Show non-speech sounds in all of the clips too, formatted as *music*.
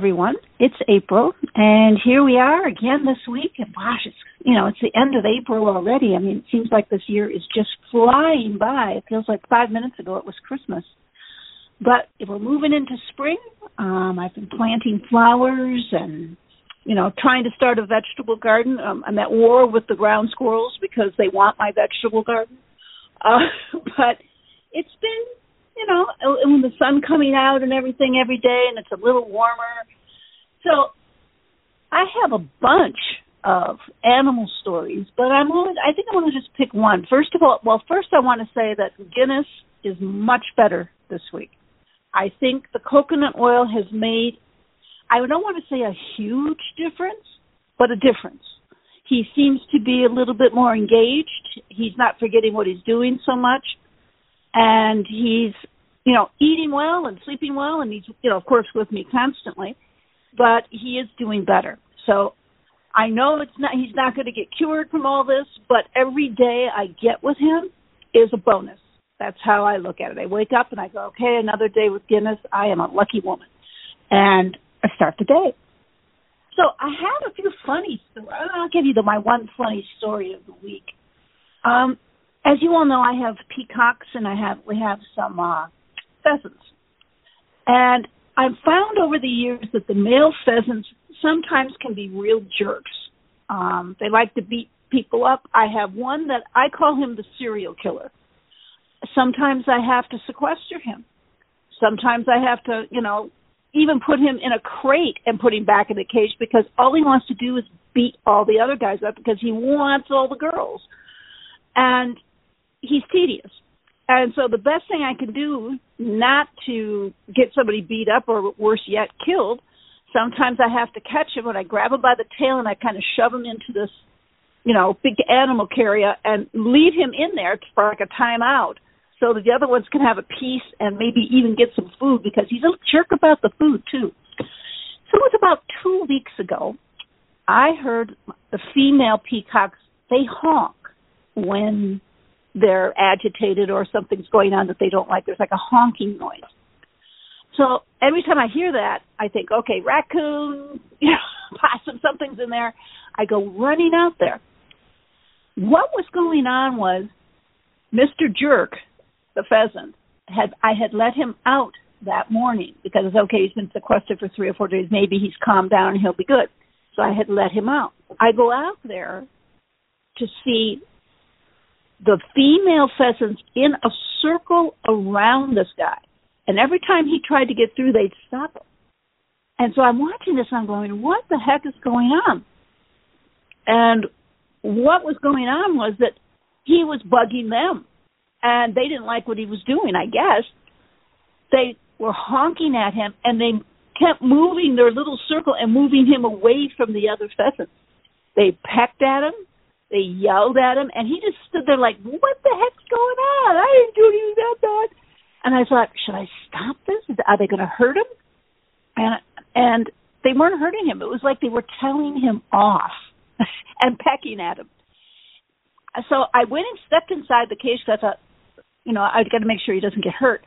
Everyone, it's April, and here we are again this week. And gosh, it's you know it's the end of April already. I mean, it seems like this year is just flying by. It feels like five minutes ago it was Christmas. But if we're moving into spring, um, I've been planting flowers and you know trying to start a vegetable garden. Um, I'm at war with the ground squirrels because they want my vegetable garden. Uh, *laughs* but it's been you know, when the sun coming out and everything every day, and it's a little warmer. So I have a bunch of animal stories, but I'm only, I think I want to just pick one. First of all, well, first I want to say that Guinness is much better this week. I think the coconut oil has made, I don't want to say a huge difference, but a difference. He seems to be a little bit more engaged. He's not forgetting what he's doing so much and he's you know eating well and sleeping well and he's you know of course with me constantly but he is doing better. So i know it's not he's not going to get cured from all this but every day i get with him is a bonus. That's how i look at it. I wake up and i go okay another day with guinness. I am a lucky woman. And i start the day. So i have a few funny stories i'll give you the my one funny story of the week. Um as you all know, I have peacocks and I have we have some uh, pheasants, and I've found over the years that the male pheasants sometimes can be real jerks. Um, they like to beat people up. I have one that I call him the serial killer. Sometimes I have to sequester him. Sometimes I have to, you know, even put him in a crate and put him back in the cage because all he wants to do is beat all the other guys up because he wants all the girls. And he's tedious. And so the best thing I can do not to get somebody beat up or worse yet killed, sometimes I have to catch him and I grab him by the tail and I kind of shove him into this, you know, big animal carrier and leave him in there for like a timeout so that the other ones can have a piece and maybe even get some food because he's a jerk about the food too. So it was about two weeks ago. I heard the female peacocks they honk when they're agitated or something's going on that they don't like. There's like a honking noise. So every time I hear that, I think, okay, raccoon, *laughs* you know, possum, something's in there. I go running out there. What was going on was Mr. Jerk, the pheasant, had I had let him out that morning because okay, he's been sequestered for three or four days, maybe he's calmed down and he'll be good. So I had let him out. I go out there to see the female pheasants in a circle around this guy. And every time he tried to get through, they'd stop him. And so I'm watching this and I'm going, what the heck is going on? And what was going on was that he was bugging them. And they didn't like what he was doing, I guess. They were honking at him and they kept moving their little circle and moving him away from the other pheasants. They pecked at him, they yelled at him, and he just stood there like, "What the heck's going on? I didn't do anything that bad." And I thought, should I stop this? Are they going to hurt him? And and they weren't hurting him. It was like they were telling him off *laughs* and pecking at him. So I went and stepped inside the cage because I thought, you know, I've got to make sure he doesn't get hurt.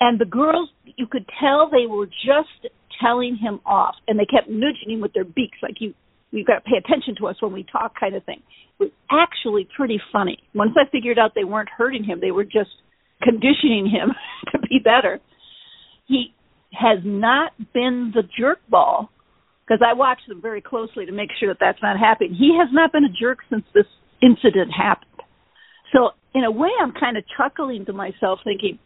And the girls, you could tell they were just telling him off, and they kept nudging him with their beaks, like you you've got to pay attention to us when we talk kind of thing. It was actually pretty funny. Once i figured out they weren't hurting him they were just conditioning him *laughs* to be better. He has not been the jerk ball because i watch them very closely to make sure that that's not happening. He has not been a jerk since this incident happened. So in a way i'm kind of chuckling to myself thinking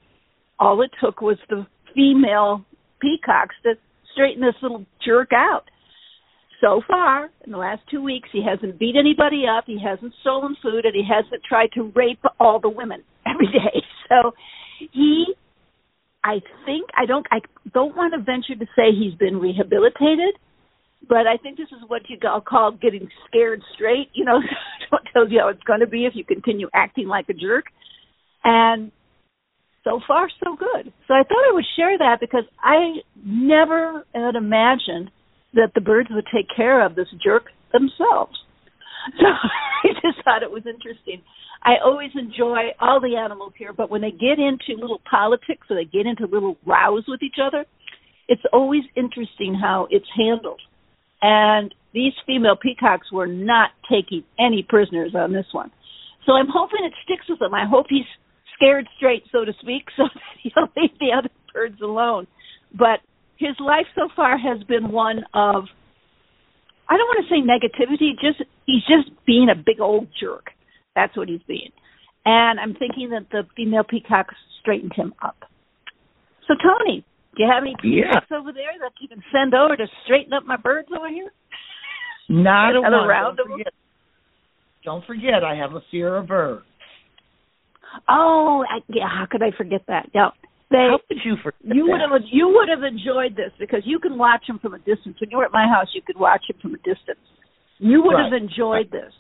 all it took was the female peacocks to straighten this little jerk out so far in the last two weeks he hasn't beat anybody up. He hasn't stolen food and he hasn't tried to rape all the women *laughs* every day. So he i think i don't i don't want to venture to say he's been rehabilitated but i think this is what you call getting scared straight. You know *laughs* don't tell you how it's going to be if you continue acting like a jerk. And so far so good. So i thought i would share that because i never had imagined that the birds would take care of this jerk themselves. *laughs* So I just thought it was interesting. I always enjoy all the animals here, but when they get into little politics or they get into little rows with each other, it's always interesting how it's handled. And these female peacocks were not taking any prisoners on this one. So I'm hoping it sticks with him. I hope he's scared straight, so to speak, *laughs* so that he'll leave the other birds alone. But his life so far has been one of I don't want to say negativity, just he's just being a big old jerk. That's what he's being. And I'm thinking that the female peacocks straightened him up. So Tony, do you have any peacocks yeah. over there that you can send over to straighten up my birds over here? Not a one. Don't forget, don't forget, I have a fear of birds. Oh, I, yeah. How could I forget that? Yeah. They, How could you forget You would have you would have enjoyed this because you can watch him from a distance. When you were at my house, you could watch him from a distance. You would right. have enjoyed this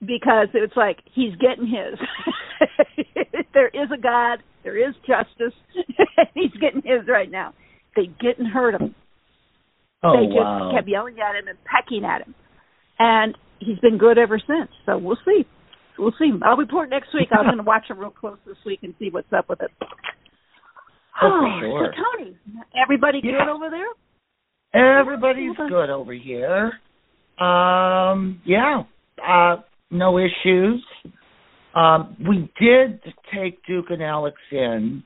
because it's like he's getting his. *laughs* there is a God, there is justice. *laughs* he's getting his right now. They didn't hurt him. Oh, they just wow. kept yelling at him and pecking at him, and he's been good ever since. So we'll see. We'll see. I'll report next week. I'm *laughs* going to watch him real close this week and see what's up with it. Oh, sure. So Tony, everybody yeah. good over there? Everybody's good over here. Um, yeah, uh, no issues. Um, we did take Duke and Alex in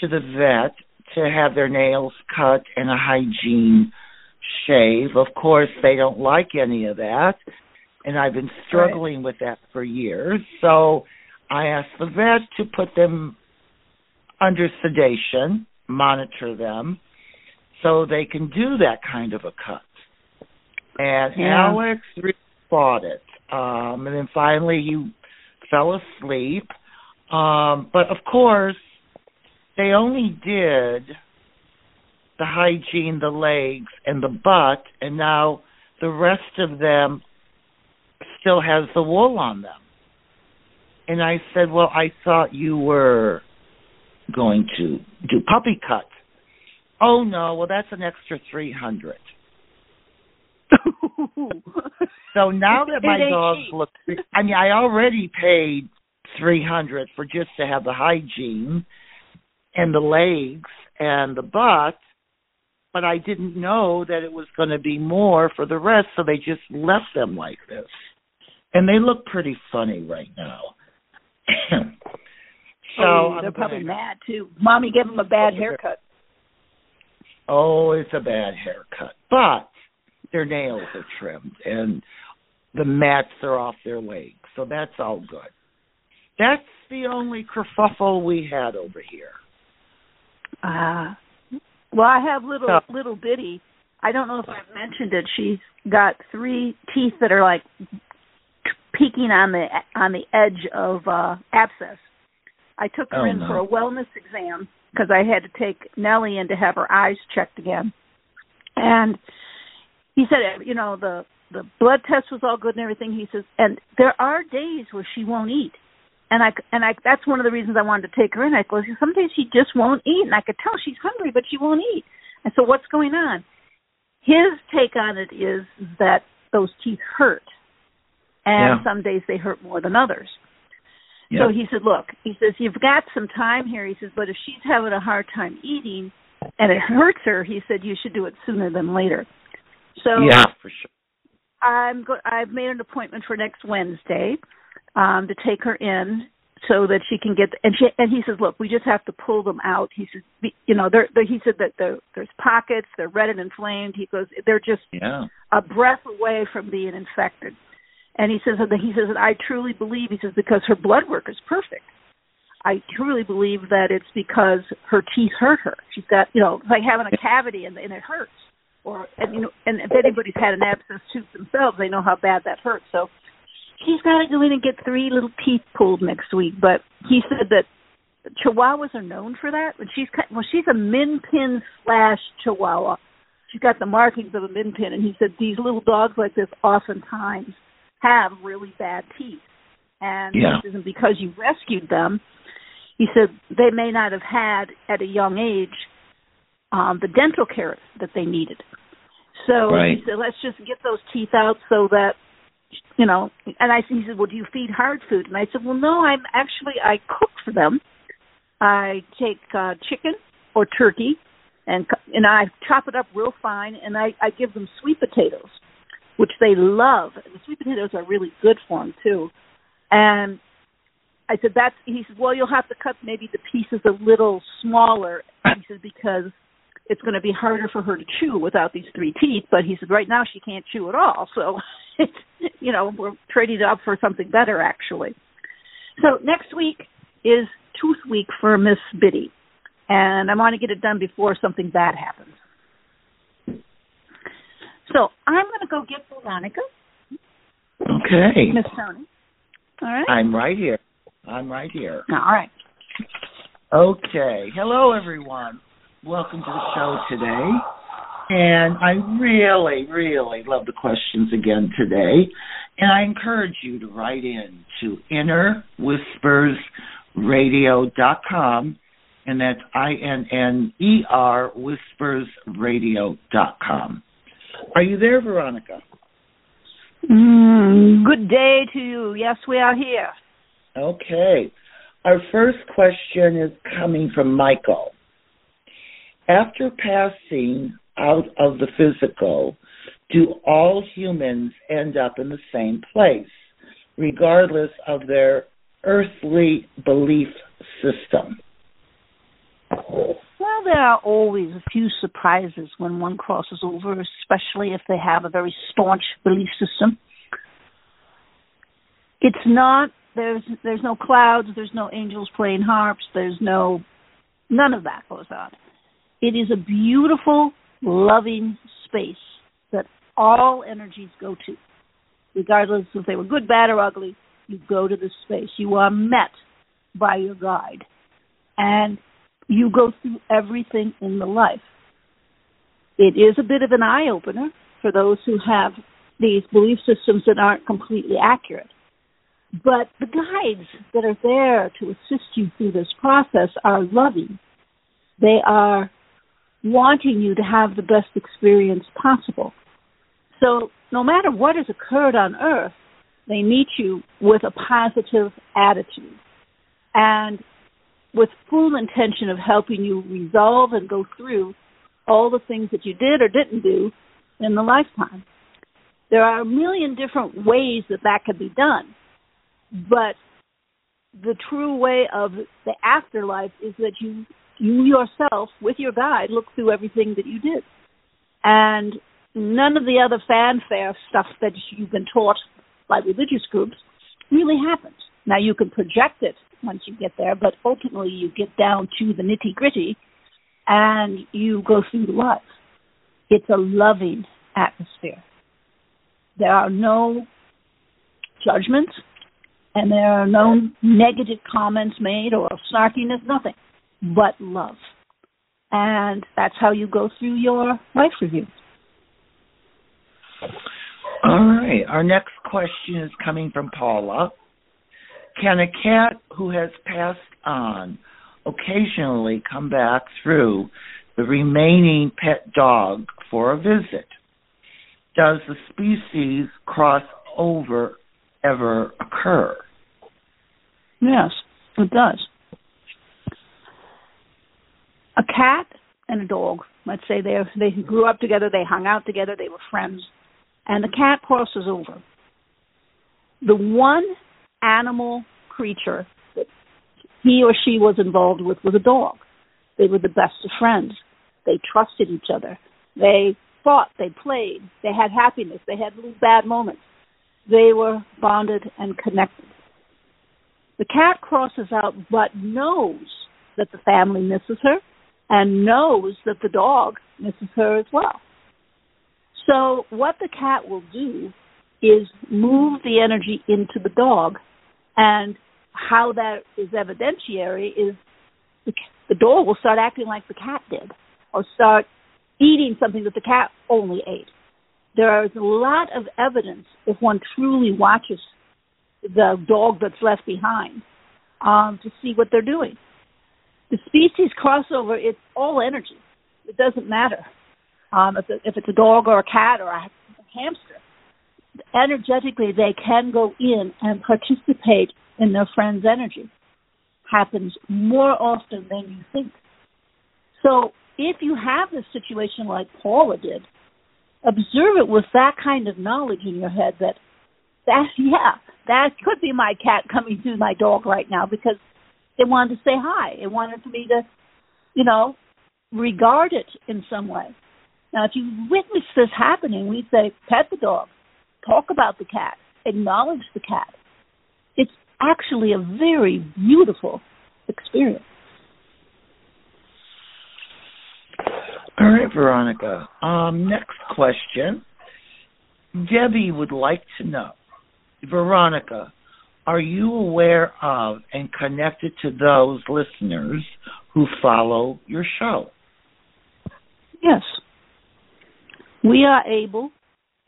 to the vet to have their nails cut and a hygiene shave. Of course, they don't like any of that, and I've been struggling right. with that for years. So I asked the vet to put them under sedation, monitor them, so they can do that kind of a cut. And yeah. Alex fought it. Um, and then finally he fell asleep. Um, but of course, they only did the hygiene, the legs, and the butt, and now the rest of them still has the wool on them. And I said, Well, I thought you were going to do puppy cut. Oh no, well that's an extra three hundred. so now that my dogs look, I mean, I already paid three hundred for just to have the hygiene and the legs and the butt, but I didn't know that it was going to be more for the rest, so they just left them like this, and they look pretty funny right now. *clears throat* so oh, they're probably mad too. Mommy gave them a bad haircut. Oh, it's a bad haircut, but their nails are trimmed and the mats are off their legs, so that's all good. That's the only kerfuffle we had over here. Ah, uh, well, I have little so, little bitty. I don't know if I've mentioned it. She's got three teeth that are like peeking on the on the edge of uh abscess. I took her oh, in no. for a wellness exam because I had to take Nellie in to have her eyes checked again. And he said, you know, the the blood test was all good and everything. He says, and there are days where she won't eat. And I and I that's one of the reasons I wanted to take her in. I go, some days she just won't eat, and I could tell she's hungry, but she won't eat. And so what's going on? His take on it is that those teeth hurt, and yeah. some days they hurt more than others. Yep. So he said, look, he says, you've got some time here. He says, but if she's having a hard time eating and it hurts her, he said, you should do it sooner than later. So yeah, for sure. I'm go- I've made an appointment for next Wednesday um, to take her in so that she can get and she and he says, look, we just have to pull them out. He says, you know, they're, they're he said that they're, there's pockets, they're red and inflamed. He goes, they're just yeah. a breath away from being infected. And he says that he says that I truly believe he says because her blood work is perfect. I truly believe that it's because her teeth hurt her. She's got you know like having a cavity and, and it hurts. Or and you know and if anybody's had an abscess tooth themselves, they know how bad that hurts. So she's got to go in and get three little teeth pulled next week. But he said that Chihuahuas are known for that. When she's well, she's a min pin slash Chihuahua. She's got the markings of a min pin, and he said these little dogs like this oftentimes have really bad teeth. And yeah. this isn't because you rescued them. He said they may not have had at a young age um, the dental care that they needed. So right. he said, let's just get those teeth out so that, you know. And I he said, well, do you feed hard food? And I said, well, no, I'm actually I cook for them. I take uh, chicken or turkey, and and I chop it up real fine, and I I give them sweet potatoes, which they love. And the sweet potatoes are really good for them too. And I said that's he said, well you'll have to cut maybe the pieces a little smaller. He said because it's going to be harder for her to chew without these three teeth. But he said right now she can't chew at all, so *laughs* you know we're trading up for something better actually. So next week is Tooth Week for Miss Biddy, and I want to get it done before something bad happens. So I'm going to go get Veronica. Okay. Miss Tony. All right. I'm right here. I'm right here. All right. Okay. Hello, everyone. Welcome to the show today. And I really, really love the questions again today. And I encourage you to write in to innerwhispersradio.com. And that's I N N E R whispersradio.com. Are you there, Veronica? Mm, good day to you. Yes, we are here. Okay. Our first question is coming from Michael. After passing out of the physical, do all humans end up in the same place, regardless of their earthly belief system? There are always a few surprises when one crosses over, especially if they have a very staunch belief system. It's not there's there's no clouds, there's no angels playing harps, there's no none of that goes on. It is a beautiful, loving space that all energies go to. Regardless if they were good, bad, or ugly, you go to this space. You are met by your guide. And you go through everything in the life. It is a bit of an eye opener for those who have these belief systems that aren't completely accurate. But the guides that are there to assist you through this process are loving. They are wanting you to have the best experience possible. So, no matter what has occurred on earth, they meet you with a positive attitude and with full intention of helping you resolve and go through all the things that you did or didn't do in the lifetime. There are a million different ways that that could be done, but the true way of the afterlife is that you you yourself with your guide look through everything that you did and none of the other fanfare stuff that you've been taught by religious groups really happens now you can project it once you get there, but ultimately you get down to the nitty gritty and you go through life. It's a loving atmosphere. There are no judgments and there are no negative comments made or snarkiness, nothing but love. And that's how you go through your life review. All right. Our next question is coming from Paula. Can a cat who has passed on occasionally come back through the remaining pet dog for a visit? Does the species crossover ever occur? Yes, it does. A cat and a dog, let's say they they grew up together, they hung out together, they were friends, and the cat crosses over. The one animal creature that he or she was involved with was a dog. They were the best of friends. They trusted each other. They fought, they played, they had happiness, they had little bad moments. They were bonded and connected. The cat crosses out but knows that the family misses her and knows that the dog misses her as well. So, what the cat will do is move the energy into the dog and how that is evidentiary is the, the dog will start acting like the cat did or start eating something that the cat only ate. There is a lot of evidence if one truly watches the dog that's left behind um, to see what they're doing. The species crossover, it's all energy. It doesn't matter um, if, if it's a dog or a cat or a hamster. Energetically, they can go in and participate in their friend's energy happens more often than you think. So if you have this situation like Paula did, observe it with that kind of knowledge in your head that that *laughs* yeah, that could be my cat coming through my dog right now because it wanted to say hi. It wanted me to, you know, regard it in some way. Now, if you witness this happening, we say pet the dog, talk about the cat, acknowledge the cat. It's actually a very beautiful experience. All right, Veronica. Um, next question. Debbie would like to know, Veronica, are you aware of and connected to those listeners who follow your show? Yes. We are able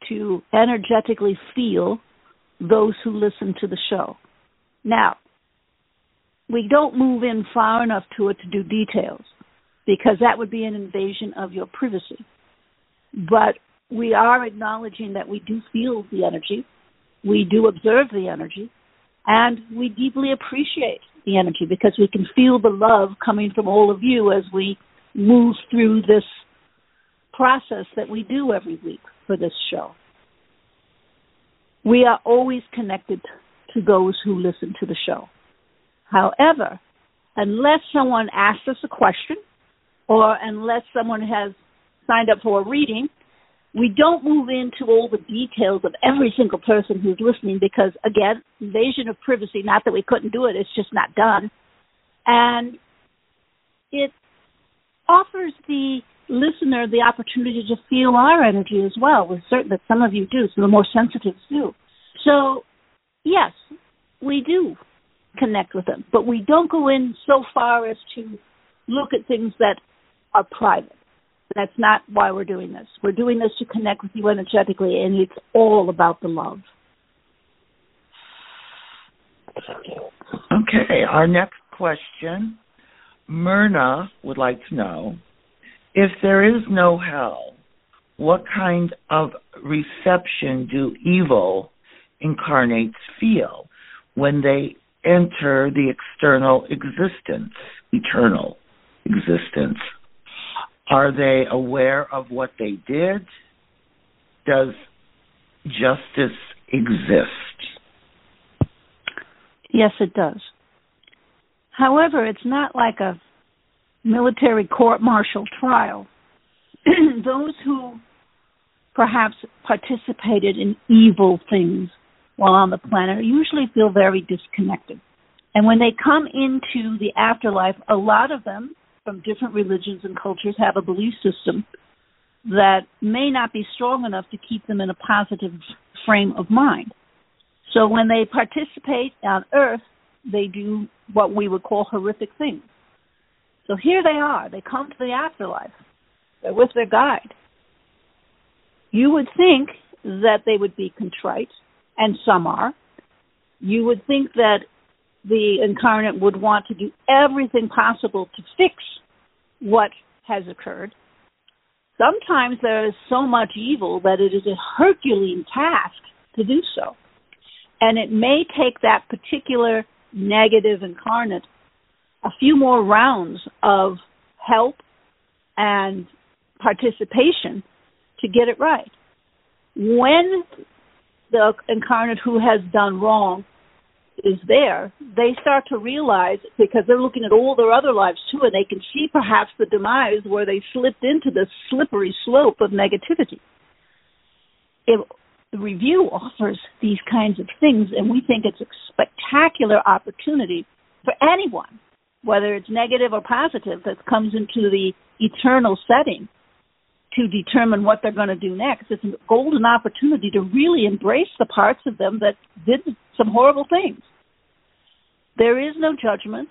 to energetically feel those who listen to the show. Now, we don't move in far enough to it to do details because that would be an invasion of your privacy. But we are acknowledging that we do feel the energy, we do observe the energy, and we deeply appreciate the energy because we can feel the love coming from all of you as we move through this process that we do every week for this show. We are always connected to those who listen to the show. However, unless someone asks us a question or unless someone has signed up for a reading, we don't move into all the details of every single person who's listening because, again, invasion of privacy, not that we couldn't do it, it's just not done. And it offers the listener the opportunity to feel our energy as well. We're certain that some of you do, so the more sensitive do. So, yes, we do connect with them, but we don't go in so far as to look at things that are private. That's not why we're doing this. We're doing this to connect with you energetically, and it's all about the love. Okay, our next question. Myrna would like to know if there is no hell, what kind of reception do evil incarnates feel when they enter the external existence, eternal existence? Are they aware of what they did? Does justice exist? Yes, it does. However, it's not like a military court martial trial. *clears throat* Those who perhaps participated in evil things while on the planet usually feel very disconnected. And when they come into the afterlife, a lot of them from different religions and cultures have a belief system that may not be strong enough to keep them in a positive frame of mind. So when they participate on earth, they do what we would call horrific things. So here they are. They come to the afterlife. They're with their guide. You would think that they would be contrite, and some are. You would think that the incarnate would want to do everything possible to fix what has occurred. Sometimes there is so much evil that it is a Herculean task to do so. And it may take that particular negative incarnate a few more rounds of help and participation to get it right. When the incarnate who has done wrong is there, they start to realize because they're looking at all their other lives too, and they can see perhaps the demise where they slipped into the slippery slope of negativity. If the review offers these kinds of things, and we think it's a spectacular opportunity for anyone, whether it's negative or positive, that comes into the eternal setting to determine what they're going to do next. It's a golden opportunity to really embrace the parts of them that did some horrible things. There is no judgment.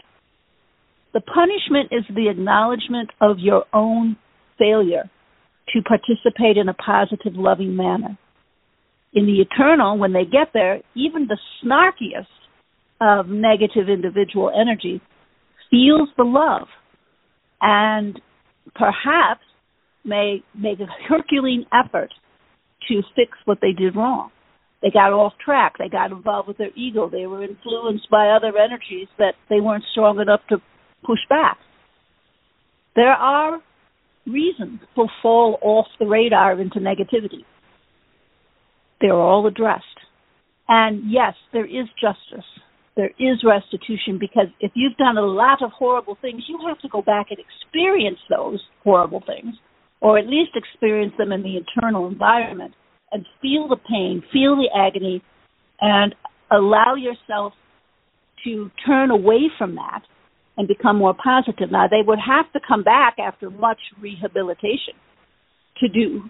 The punishment is the acknowledgement of your own failure to participate in a positive, loving manner. In the eternal, when they get there, even the snarkiest of negative individual energy feels the love and perhaps may make a Herculean effort to fix what they did wrong. They got off track. They got involved with their ego. They were influenced by other energies that they weren't strong enough to push back. There are reasons will fall off the radar into negativity. They're all addressed. And yes, there is justice. There is restitution because if you've done a lot of horrible things, you have to go back and experience those horrible things, or at least experience them in the internal environment and feel the pain, feel the agony, and allow yourself to turn away from that and become more positive. Now, they would have to come back after much rehabilitation to do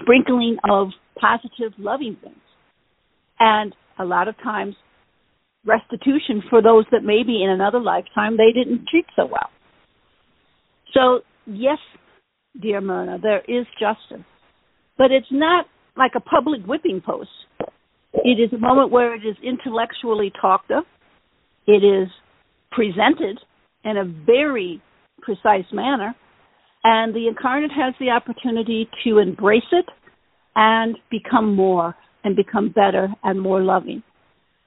sprinkling of positive, loving things. And a lot of times, restitution for those that maybe in another lifetime they didn't treat so well. So, yes, dear Myrna, there is justice. But it's not like a public whipping post. It is a moment where it is intellectually talked of. It is presented in a very precise manner. And the incarnate has the opportunity to embrace it and become more and become better and more loving.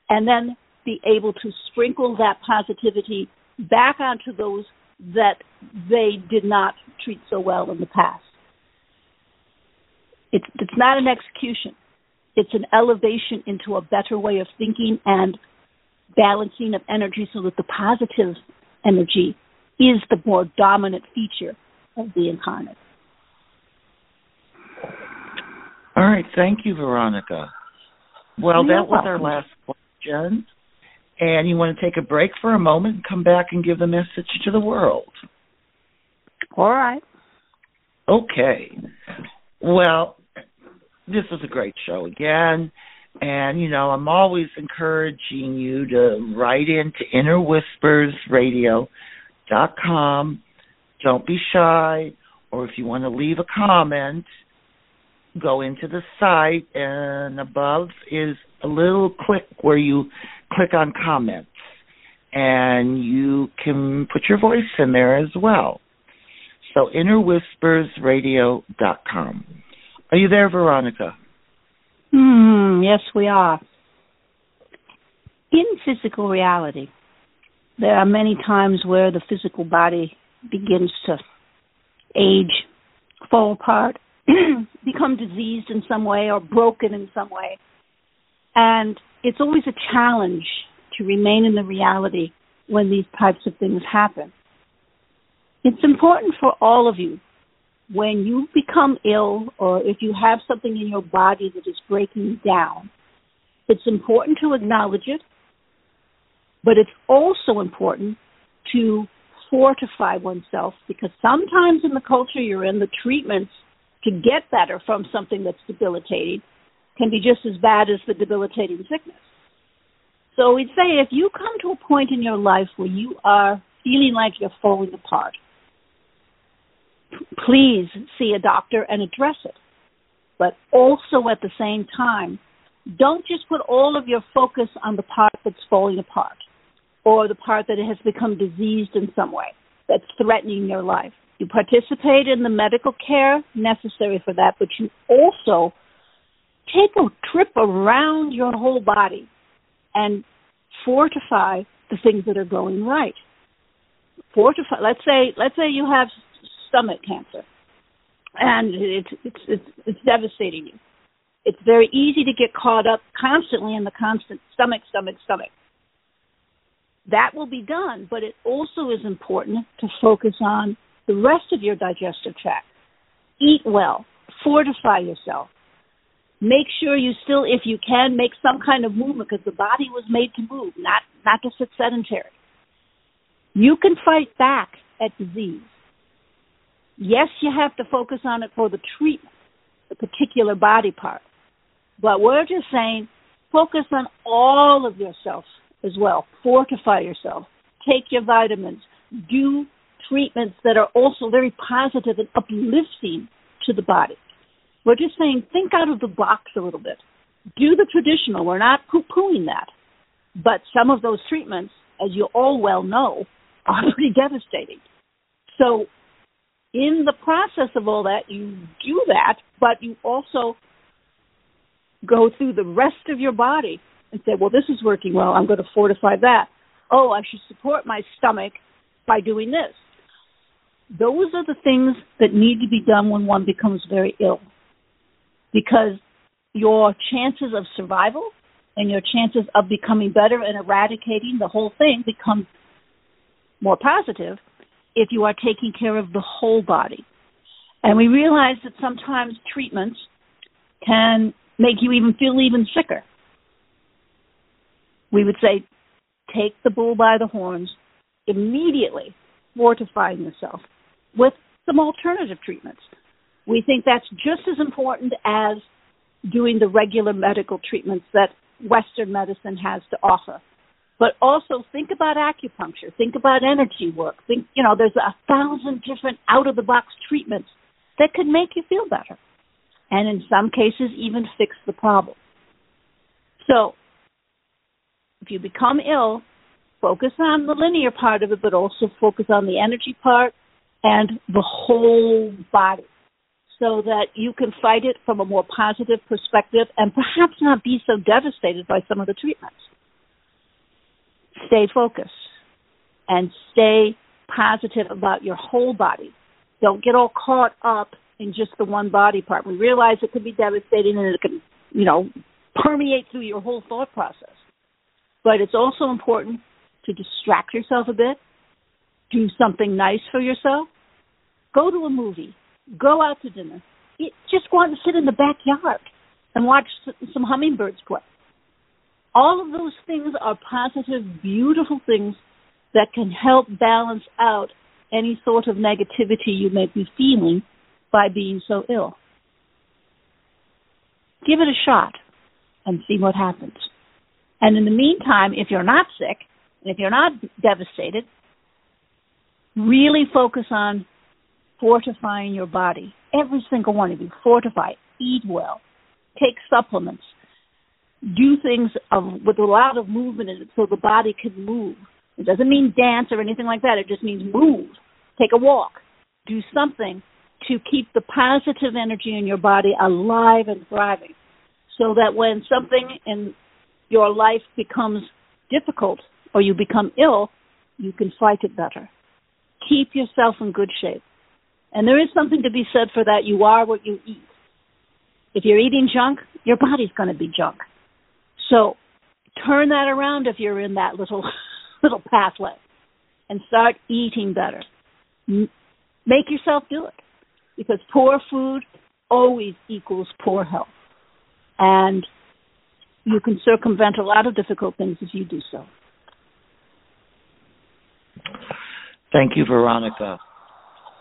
And then be able to sprinkle that positivity back onto those that they did not treat so well in the past. It's, it's not an execution. It's an elevation into a better way of thinking and balancing of energy so that the positive energy is the more dominant feature of the incarnate. All right, thank you, Veronica. Well, You're that was welcome. our last question. And you want to take a break for a moment and come back and give the message to the world. All right. Okay. Well, this was a great show again. And, you know, I'm always encouraging you to write into innerwhispersradio.com. Don't be shy. Or if you want to leave a comment, go into the site and above is a little click where you click on comments and you can put your voice in there as well. So innerwhispersradio.com. Are you there, Veronica? Hmm, yes, we are. In physical reality, there are many times where the physical body begins to age, fall apart, *clears throat* become diseased in some way or broken in some way. And it's always a challenge to remain in the reality when these types of things happen. It's important for all of you when you become ill or if you have something in your body that is breaking down, it's important to acknowledge it, but it's also important to fortify oneself because sometimes in the culture you're in, the treatments to get better from something that's debilitating can be just as bad as the debilitating sickness. So we'd say if you come to a point in your life where you are feeling like you're falling apart, please see a doctor and address it. But also at the same time, don't just put all of your focus on the part that's falling apart or the part that has become diseased in some way that's threatening your life. You participate in the medical care necessary for that, but you also take a trip around your whole body and fortify the things that are going right. Fortify. Let's say let's say you have stomach cancer, and it's it's it's, it's devastating you. It's very easy to get caught up constantly in the constant stomach, stomach, stomach. That will be done, but it also is important to focus on the rest of your digestive tract. Eat well, fortify yourself. Make sure you still, if you can, make some kind of movement because the body was made to move, not not to sit sedentary. You can fight back at disease. Yes, you have to focus on it for the treatment, the particular body part. But we're just saying focus on all of yourself as well. Fortify yourself. Take your vitamins. Do treatments that are also very positive and uplifting to the body. We're just saying think out of the box a little bit. Do the traditional. We're not poo pooing that. But some of those treatments, as you all well know, *laughs* are pretty devastating. So in the process of all that, you do that, but you also go through the rest of your body and say, well, this is working well. I'm going to fortify that. Oh, I should support my stomach by doing this. those are the things that need to be done when one becomes very ill. Because your chances of survival and your chances of becoming better and eradicating the whole thing become more positive if you are taking care of the whole body. And we realize that sometimes treatments can make you even feel even sicker. We would say take the bull by the horns, immediately fortifying yourself with some alternative treatments. We think that's just as important as doing the regular medical treatments that Western medicine has to offer. But also think about acupuncture, think about energy work. Think, you know, there's a thousand different out of the box treatments that could make you feel better. And in some cases even fix the problem. So if you become ill, focus on the linear part of it, but also focus on the energy part and the whole body so that you can fight it from a more positive perspective and perhaps not be so devastated by some of the treatments. Stay focused and stay positive about your whole body. Don't get all caught up in just the one body part. We realize it can be devastating and it can, you know, permeate through your whole thought process. But it's also important to distract yourself a bit, do something nice for yourself, go to a movie, go out to dinner, just go out and sit in the backyard and watch some hummingbirds play. All of those things are positive, beautiful things that can help balance out any sort of negativity you may be feeling by being so ill. Give it a shot and see what happens. And in the meantime, if you're not sick, and if you're not devastated, really focus on fortifying your body. Every single one of you. Fortify. Eat well. Take supplements. Do things of, with a lot of movement in it so the body can move. It doesn't mean dance or anything like that. It just means move. Take a walk. Do something to keep the positive energy in your body alive and thriving so that when something in your life becomes difficult or you become ill, you can fight it better. Keep yourself in good shape. And there is something to be said for that. You are what you eat. If you're eating junk, your body's going to be junk. So turn that around if you're in that little *laughs* little pathway and start eating better. Make yourself do it because poor food always equals poor health. And you can circumvent a lot of difficult things if you do so. Thank you, Veronica.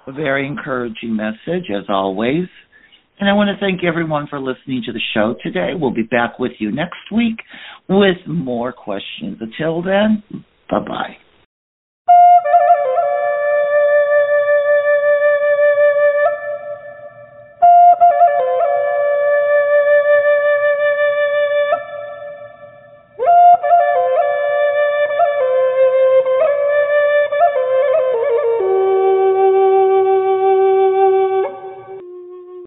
A very encouraging message, as always. And I want to thank everyone for listening to the show today. We'll be back with you next week with more questions. Until then, bye bye.